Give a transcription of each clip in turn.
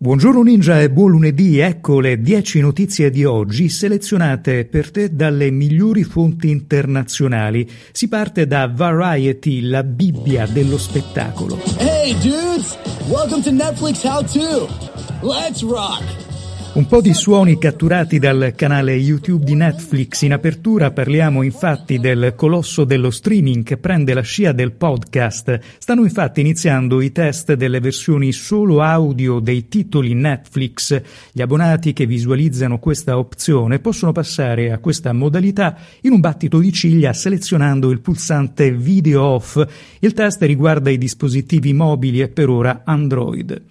Buongiorno Ninja e buon lunedì, ecco le 10 notizie di oggi selezionate per te dalle migliori fonti internazionali. Si parte da Variety, la Bibbia dello spettacolo. Hey dudes, welcome to Netflix How To. Let's rock! Un po' di suoni catturati dal canale YouTube di Netflix. In apertura parliamo infatti del colosso dello streaming che prende la scia del podcast. Stanno infatti iniziando i test delle versioni solo audio dei titoli Netflix. Gli abbonati che visualizzano questa opzione possono passare a questa modalità in un battito di ciglia selezionando il pulsante Video Off. Il test riguarda i dispositivi mobili e per ora Android.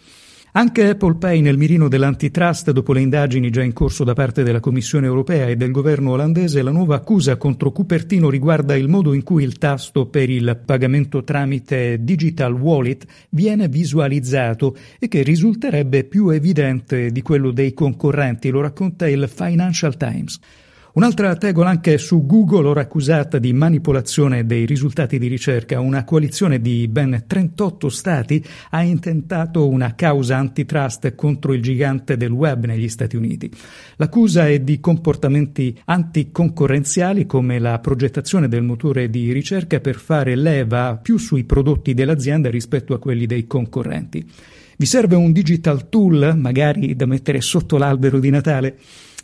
Anche Apple Pay nel mirino dell'antitrust dopo le indagini già in corso da parte della Commissione europea e del governo olandese, la nuova accusa contro Cupertino riguarda il modo in cui il tasto per il pagamento tramite digital wallet viene visualizzato e che risulterebbe più evidente di quello dei concorrenti, lo racconta il Financial Times. Un'altra tegola anche su Google, ora accusata di manipolazione dei risultati di ricerca. Una coalizione di ben 38 stati ha intentato una causa antitrust contro il gigante del web negli Stati Uniti. L'accusa è di comportamenti anticoncorrenziali come la progettazione del motore di ricerca per fare leva più sui prodotti dell'azienda rispetto a quelli dei concorrenti. Vi serve un digital tool, magari da mettere sotto l'albero di Natale?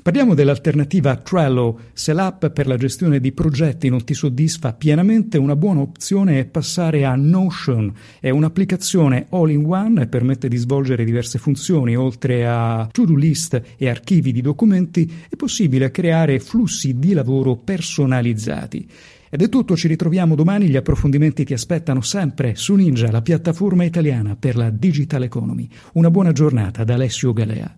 Parliamo dell'alternativa Trello. Se l'app per la gestione di progetti non ti soddisfa pienamente, una buona opzione è passare a Notion. È un'applicazione all-in-one e permette di svolgere diverse funzioni. Oltre a to-do list e archivi di documenti, è possibile creare flussi di lavoro personalizzati. Ed è tutto, ci ritroviamo domani, gli approfondimenti ti aspettano sempre su Ninja, la piattaforma italiana per la digital economy. Una buona giornata da Alessio Galea.